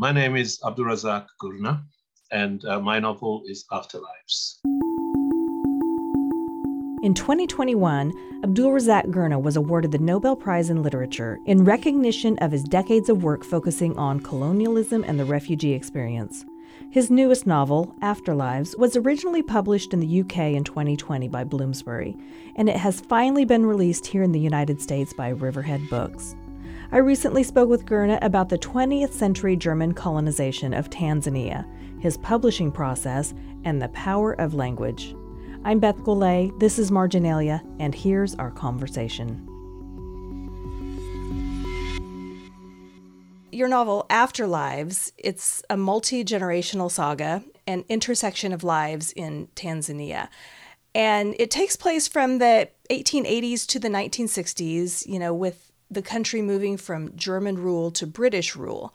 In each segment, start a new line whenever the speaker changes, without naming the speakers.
My name is Abdulrazak Gurnah, and uh, my novel is Afterlives.
In 2021, Abdulrazak Gurnah was awarded the Nobel Prize in Literature in recognition of his decades of work focusing on colonialism and the refugee experience. His newest novel, Afterlives, was originally published in the UK in 2020 by Bloomsbury, and it has finally been released here in the United States by Riverhead Books. I recently spoke with Gurnah about the 20th century German colonization of Tanzania, his publishing process, and the power of language. I'm Beth Golay, this is Marginalia, and here's our conversation. Your novel, Afterlives, it's a multi generational saga, an intersection of lives in Tanzania. And it takes place from the 1880s to the 1960s, you know, with the country moving from German rule to British rule.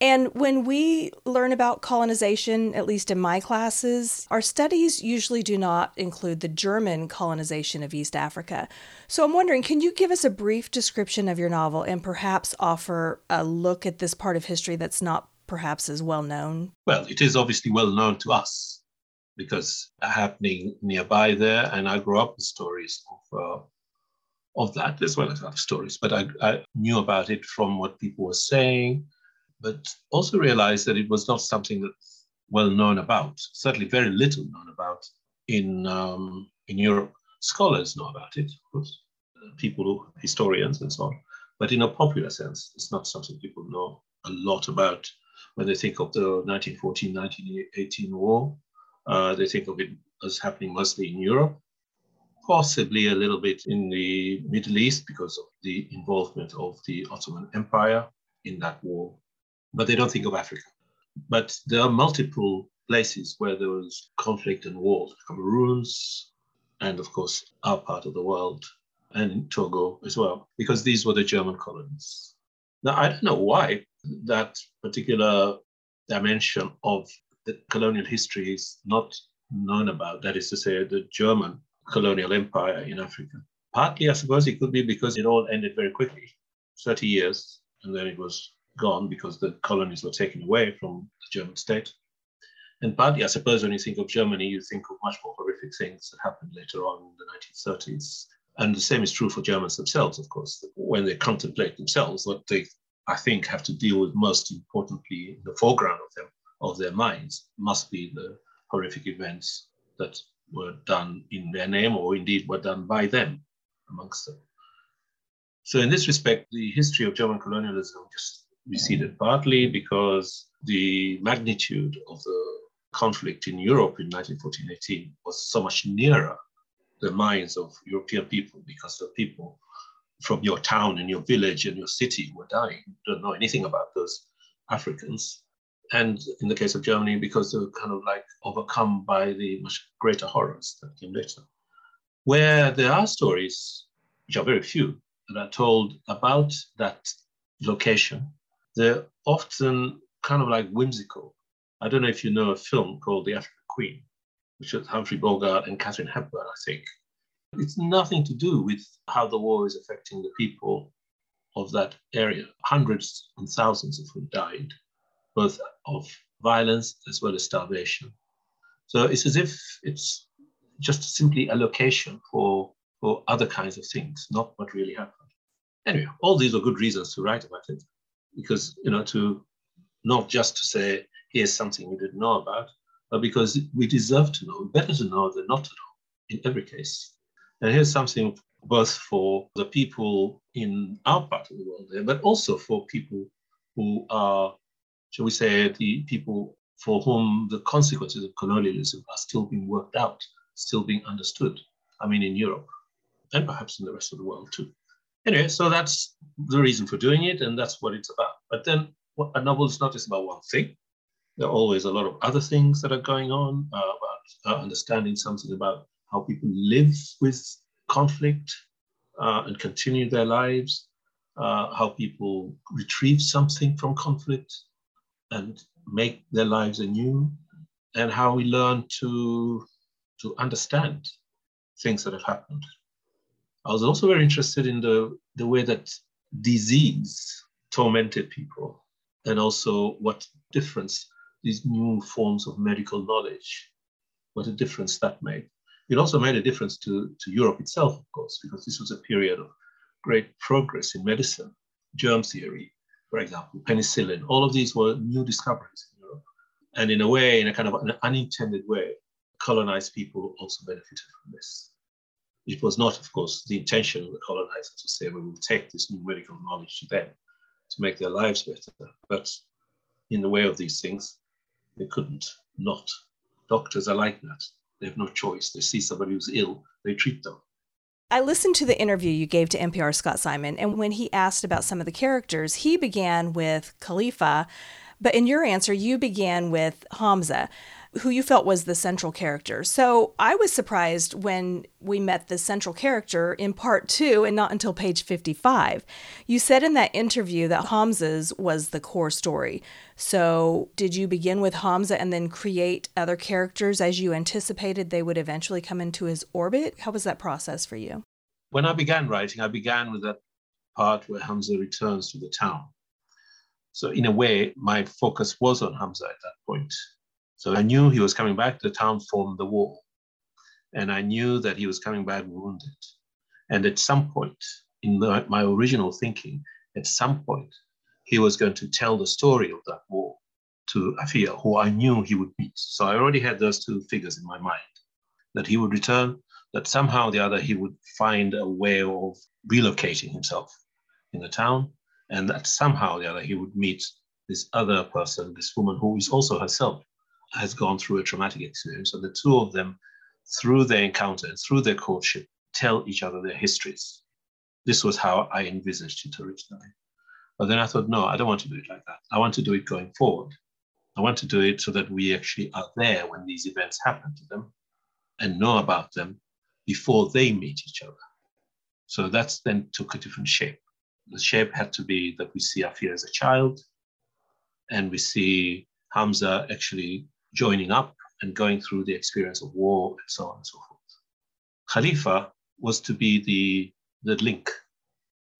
And when we learn about colonization, at least in my classes, our studies usually do not include the German colonization of East Africa. So I'm wondering, can you give us a brief description of your novel and perhaps offer a look at this part of history that's not perhaps as well known?
Well, it is obviously well known to us because happening nearby there, and I grew up with stories of. Uh, of that as well as other stories, but I, I knew about it from what people were saying, but also realized that it was not something that's well known about, certainly very little known about in, um, in Europe. Scholars know about it, of course, people, historians and so on, but in a popular sense, it's not something people know a lot about. When they think of the 1914-1918 war, uh, they think of it as happening mostly in Europe, possibly a little bit in the Middle East because of the involvement of the Ottoman Empire in that war but they don't think of Africa. But there are multiple places where there was conflict and war, Cameroons, and of course our part of the world, and Togo as well, because these were the German colonies. Now, I don't know why that particular dimension of the colonial history is not known about, that is to say, the German colonial empire in Africa. Partly, I suppose it could be because it all ended very quickly 30 years, and then it was gone because the colonies were taken away from the German state. And partly, I suppose, when you think of Germany, you think of much more horrific things that happened later on in the 1930s. And the same is true for Germans themselves, of course. When they contemplate themselves, what they, I think, have to deal with most importantly in the foreground of them, of their minds, must be the horrific events that were done in their name or indeed were done by them amongst them. So, in this respect, the history of German colonialism just receded partly because the magnitude of the conflict in Europe in 1914-18 was so much nearer the minds of European people because the people from your town and your village and your city were dying. Don't know anything about those Africans. And in the case of Germany, because they were kind of like overcome by the much greater horrors that came later. Where there are stories, which are very few, that are told about that location they're often kind of like whimsical. I don't know if you know a film called The African Queen, which was Humphrey Bogart and Katharine Hepburn, I think. It's nothing to do with how the war is affecting the people of that area. Hundreds and thousands of them died, both of violence as well as starvation. So it's as if it's just simply a location for, for other kinds of things, not what really happened. Anyway, all these are good reasons to write about it because you know to not just to say here's something we didn't know about, but because we deserve to know, better to know than not to know in every case. And here's something both for the people in our part of the world there, but also for people who are, shall we say, the people for whom the consequences of colonialism are still being worked out, still being understood. I mean, in Europe and perhaps in the rest of the world too anyway, so that's the reason for doing it, and that's what it's about. But then a novel is not just about one thing. There are always a lot of other things that are going on uh, about uh, understanding something about how people live with conflict uh, and continue their lives, uh, how people retrieve something from conflict and make their lives anew, and how we learn to, to understand things that have happened. I was also very interested in the, the way that disease tormented people and also what difference these new forms of medical knowledge, what a difference that made. It also made a difference to, to Europe itself, of course, because this was a period of great progress in medicine, germ theory, for example, penicillin. All of these were new discoveries in Europe. And in a way, in a kind of an unintended way, colonized people also benefited from this. It was not, of course, the intention of the colonizers to say, we will take this new medical knowledge to them to make their lives better. But in the way of these things, they couldn't not. Doctors are like that. They have no choice. They see somebody who's ill, they treat them.
I listened to the interview you gave to NPR Scott Simon, and when he asked about some of the characters, he began with Khalifa, but in your answer, you began with Hamza who you felt was the central character. So I was surprised when we met the central character in part two and not until page 55. You said in that interview that Hamza's was the core story. So did you begin with Hamza and then create other characters as you anticipated they would eventually come into his orbit? How was that process for you?
When I began writing, I began with that part where Hamza returns to the town. So, in a way, my focus was on Hamza at that point. So I knew he was coming back to the town from the war. And I knew that he was coming back wounded. And at some point, in the, my original thinking, at some point, he was going to tell the story of that war to Afiya, who I knew he would meet. So I already had those two figures in my mind that he would return, that somehow or the other he would find a way of relocating himself in the town, and that somehow or the other he would meet this other person, this woman who is also herself has gone through a traumatic experience. And the two of them, through their encounter and through their courtship, tell each other their histories. This was how I envisaged it originally. But then I thought, no, I don't want to do it like that. I want to do it going forward. I want to do it so that we actually are there when these events happen to them and know about them before they meet each other. So that's then took a different shape. The shape had to be that we see Afiya as a child and we see Hamza actually joining up and going through the experience of war and so on and so forth. Khalifa was to be the, the link,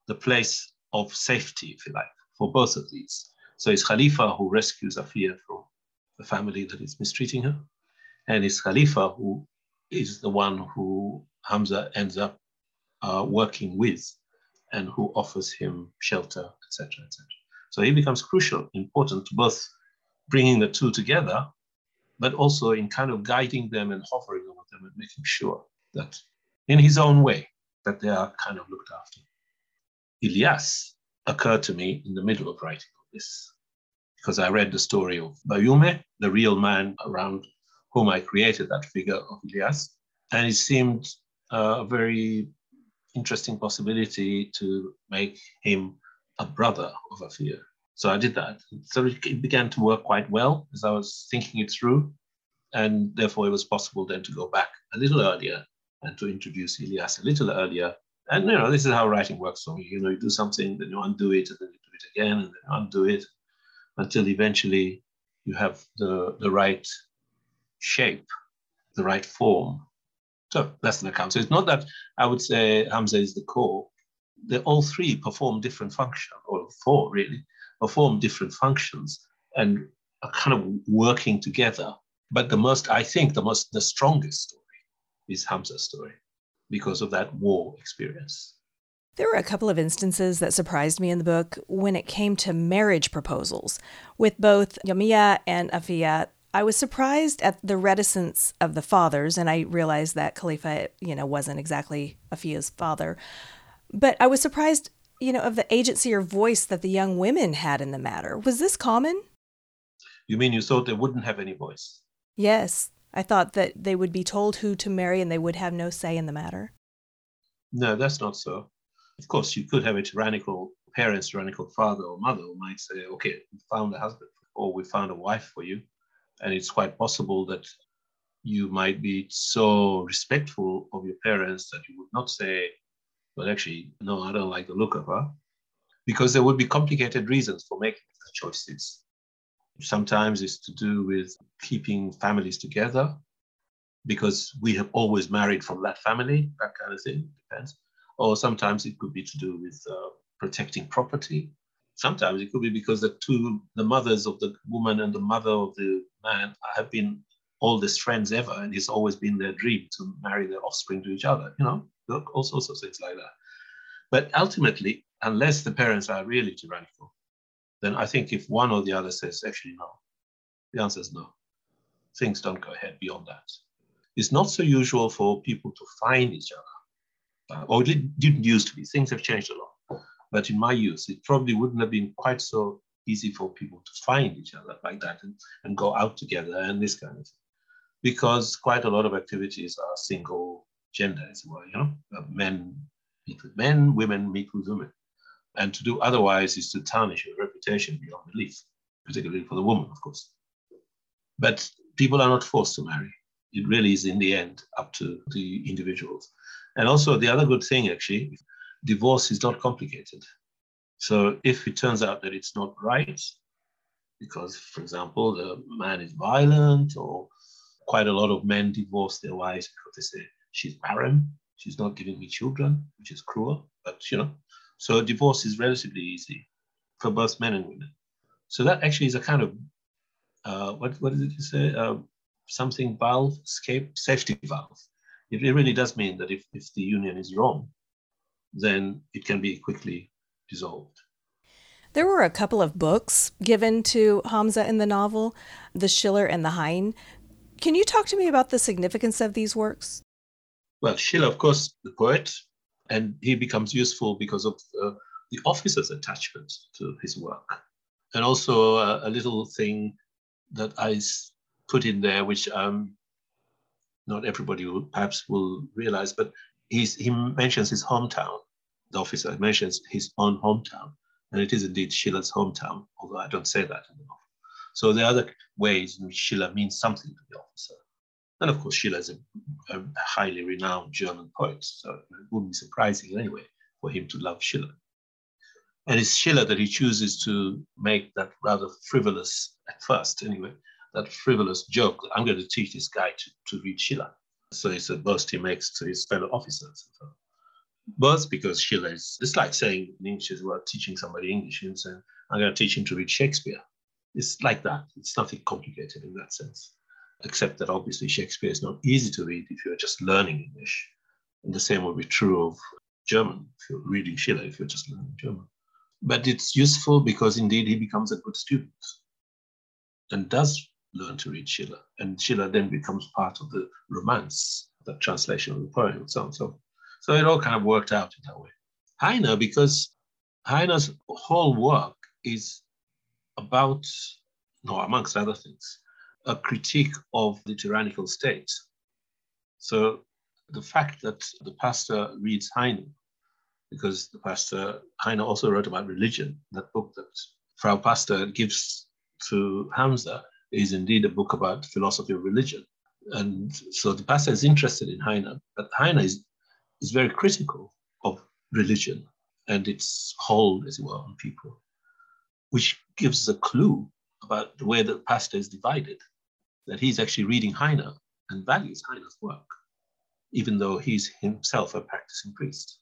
the place of safety, if you like, for both of these. So it's Khalifa who rescues Afiya from the family that is mistreating her, and it's Khalifa who is the one who Hamza ends up uh, working with and who offers him shelter, etc., etc. So he becomes crucial, important to both bringing the two together but also in kind of guiding them and hovering over them and making sure that in his own way that they are kind of looked after. Ilyas occurred to me in the middle of writing this because I read the story of Bayume, the real man around whom I created that figure of Ilyas, and it seemed a very interesting possibility to make him a brother of Afiya. So I did that. So it began to work quite well as I was thinking it through. And therefore, it was possible then to go back a little earlier and to introduce Ilyas a little earlier. And, you know, this is how writing works for me. You know, you do something, then you undo it, and then you do it again, and then undo it until eventually you have the, the right shape, the right form. So that's the account. So it's not that I would say Hamza is the core. They all three perform different function, or four really, perform different functions and are kind of working together. But the most, I think, the most, the strongest story is Hamza's story because of that war experience.
There were a couple of instances that surprised me in the book when it came to marriage proposals. With both Yamiya and Afiya, I was surprised at the reticence of the fathers, and I realized that Khalifa, you know, wasn't exactly Afiya's father. But I was surprised you know, of the agency or voice that the young women had in the matter. Was this common?
You mean you thought they wouldn't have any voice?
Yes. I thought that they would be told who to marry and they would have no say in the matter.
No, that's not so. Of course, you could have a tyrannical parents, tyrannical father or mother who might say, okay, we found a husband or we found a wife for you. And it's quite possible that you might be so respectful of your parents that you would not say, but actually, no, I don't like the look of her, because there would be complicated reasons for making the choices. Sometimes it's to do with keeping families together, because we have always married from that family, that kind of thing, depends. Or sometimes it could be to do with uh, protecting property. sometimes it could be because the two, the mothers of the woman and the mother of the man have been oldest friends ever, and it's always been their dream to marry their offspring to each other. You know, all sorts of things like that. But ultimately, unless the parents are really tyrannical, then I think if one or the other says actually no, the answer is no. Things don't go ahead beyond that. It's not so usual for people to find each other, uh, or it didn't used to be. Things have changed a lot. But in my youth, it probably wouldn't have been quite so easy for people to find each other like that and, and go out together and this kind of thing. Because quite a lot of activities are single gender as well, you know, uh, men meet with men, women meet with women. And to do otherwise is to tarnish your reputation beyond belief, particularly for the woman, of course. But people are not forced to marry. It really is, in the end, up to the individuals. And also, the other good thing, actually, divorce is not complicated. So if it turns out that it's not right, because, for example, the man is violent, or quite a lot of men divorce their wives because they say she's barren, she's not giving me children, which is cruel. But you know, so divorce is relatively easy for both men and women. So that actually is a kind of uh, what what did you say? Uh, something valve, escape, safety valve. It, it really does mean that if, if the union is wrong, then it can be quickly dissolved.
There were a couple of books given to Hamza in the novel, The Schiller and the Heine. Can you talk to me about the significance of these works?
Well, Schiller, of course, the poet, and he becomes useful because of uh, the officer's attachment to his work. And also uh, a little thing that I put in there, which um, not everybody will, perhaps will realize, but he's, he mentions his hometown. The officer mentions his own hometown, and it is indeed Schiller's hometown, although I don't say that in the novel. So there are other ways in which Schiller means something to the officer. And of course, Schiller is a, a highly renowned German poet, so it wouldn't be surprising anyway for him to love Schiller. And it's Schiller that he chooses to make that rather frivolous, at first anyway, that frivolous joke that I'm going to teach this guy to, to read Schiller. So it's a boast he makes to his fellow officers. So Both because Schiller is, it's like saying in English well, teaching somebody English and saying, I'm going to teach him to read Shakespeare. It's like that. It's nothing complicated in that sense except that obviously Shakespeare is not easy to read if you're just learning English. And the same will be true of German, if you're reading Schiller, if you're just learning German. But it's useful because indeed he becomes a good student and does learn to read Schiller. And Schiller then becomes part of the romance, the translation of the poem and so on. So, so it all kind of worked out in that way. Heine, because Heine's whole work is about, no, amongst other things, a critique of the tyrannical state. So the fact that the pastor reads Heine, because the pastor Heine also wrote about religion, that book that Frau Pastor gives to Hamza is indeed a book about philosophy of religion. And so the pastor is interested in Heine, but Heine is, is very critical of religion and its hold, as it were, on people, which gives a clue about the way the pastor is divided that he's actually reading Heine and values Heine's work, even though he's himself a practicing priest.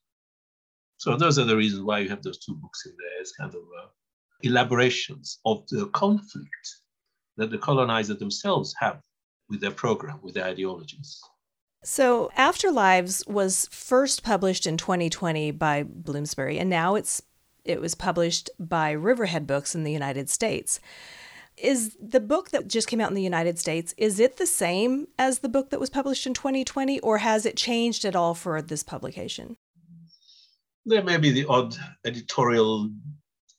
So those are the reasons why you have those two books in there as kind of uh, elaborations of the conflict that the colonizer themselves have with their program, with their ideologies.
So, Afterlives was first published in 2020 by Bloomsbury, and now it's it was published by Riverhead Books in the United States. Is the book that just came out in the United States, is it the same as the book that was published in 2020 or has it changed at all for this publication?
There may be the odd editorial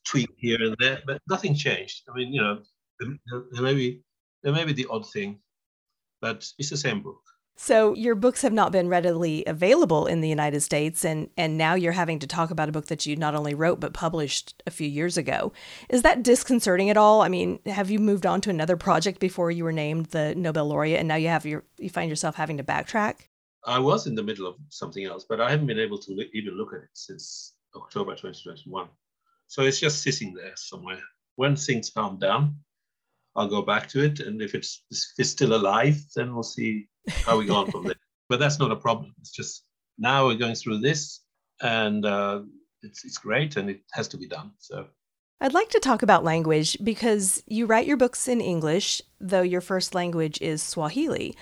tweak here and there, but nothing changed. I mean, you know, there may be there may be the odd thing, but it's the same book.
So your books have not been readily available in the United States and and now you're having to talk about a book that you not only wrote but published a few years ago. Is that disconcerting at all? I mean, have you moved on to another project before you were named the Nobel laureate and now you have your you find yourself having to backtrack?
I was in the middle of something else, but I haven't been able to even look at it since October 2021. So it's just sitting there somewhere. When things calm down, I'll go back to it, and if it's if it's still alive, then we'll see how we go on from there. But that's not a problem. It's just now we're going through this, and uh, it's it's great, and it has to be done. So
I'd like to talk about language because you write your books in English, though your first language is Swahili.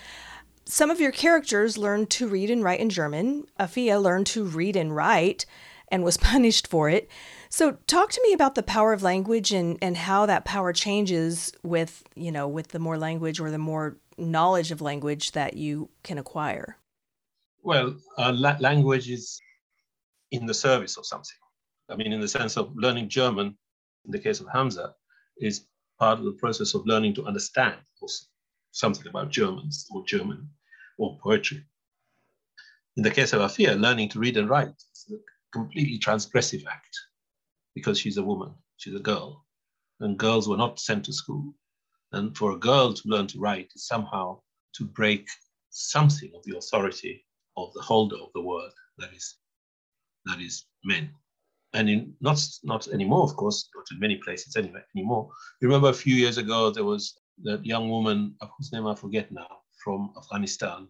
Some of your characters learn to read and write in German. Afiya learned to read and write and was punished for it. So talk to me about the power of language and, and how that power changes with, you know, with the more language or the more knowledge of language that you can acquire.
Well, uh, la- language is in the service of something. I mean, in the sense of learning German, in the case of Hamza, is part of the process of learning to understand also something about Germans or German or poetry. In the case of Afiya, learning to read and write is a completely transgressive act because she's a woman, she's a girl, and girls were not sent to school. And for a girl to learn to write is somehow to break something of the authority of the holder of the word, that is, that is men and in not not anymore, of course, not in many places anyway anymore. You remember a few years ago there was that young woman, whose name I forget now, from Afghanistan,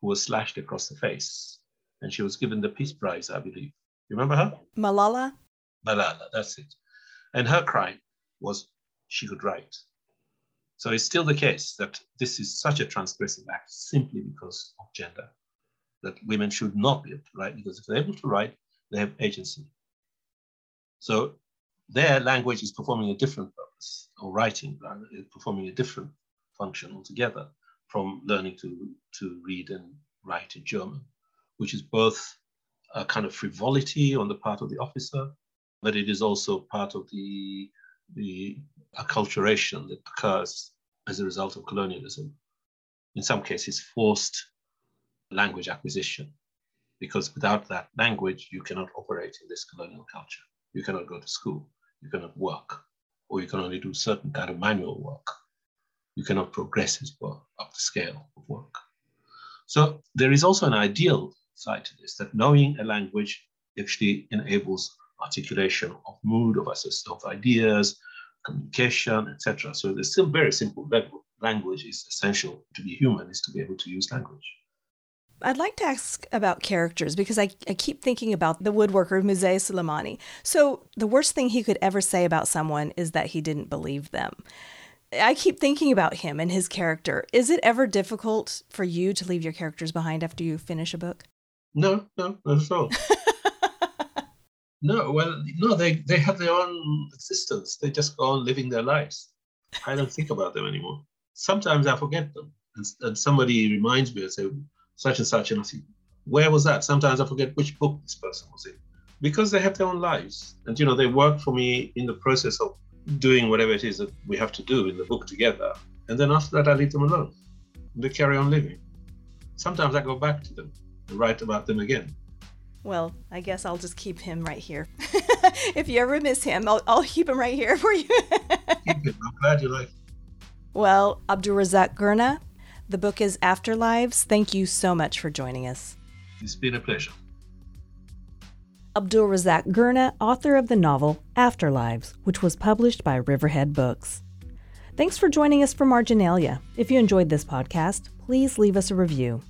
who was slashed across the face, and she was given the Peace Prize, I believe. You remember her?
Malala.
Malala, that's it. And her crime was she could write. So it's still the case that this is such a transgressive act simply because of gender, that women should not be able to write because if they're able to write, they have agency. So their language is performing a different purpose, or writing rather, is performing a different function altogether from learning to, to read and write in German, which is both a kind of frivolity on the part of the officer, but it is also part of the, the acculturation that occurs as a result of colonialism. In some cases, forced language acquisition, because without that language, you cannot operate in this colonial culture you cannot go to school, you cannot work, or you can only do certain kind of manual work. You cannot progress as well up the scale of work. So there is also an ideal side to this, that knowing a language actually enables articulation of mood, of of ideas, communication, etc. So there's still very simple level. Language is essential to be human, is to be able to use language.
I'd like to ask about characters because I, I keep thinking about the woodworker Mzee Sulemani. So, the worst thing he could ever say about someone is that he didn't believe them. I keep thinking about him and his character. Is it ever difficult for you to leave your characters behind after you finish a book?
No, no, not at all. no, well, no, they, they have their own existence. They just go on living their lives. I don't think about them anymore. Sometimes I forget them. And, and somebody reminds me and say, such and such, and I think, where was that? Sometimes I forget which book this person was in because they have their own lives. And, you know, they work for me in the process of doing whatever it is that we have to do in the book together. And then after that, I leave them alone. They carry on living. Sometimes I go back to them write about them again.
Well, I guess I'll just keep him right here. if you ever miss him, I'll, I'll keep him right here for you.
keep him. I'm glad you like.
Well, Abdulrazak Gurnah, the book is Afterlives. Thank you so much for joining us.
It's been a pleasure.
Abdulrazak Gurnah, author of the novel Afterlives, which was published by Riverhead Books. Thanks for joining us for Marginalia. If you enjoyed this podcast, please leave us a review.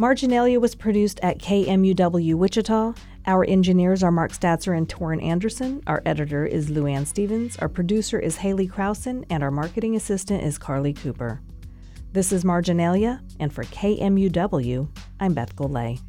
Marginalia was produced at KMUW Wichita. Our engineers are Mark Statzer and Torin Anderson. Our editor is Luann Stevens. Our producer is Haley Krausen, and our marketing assistant is Carly Cooper. This is Marginalia, and for KMUW, I'm Beth Golay.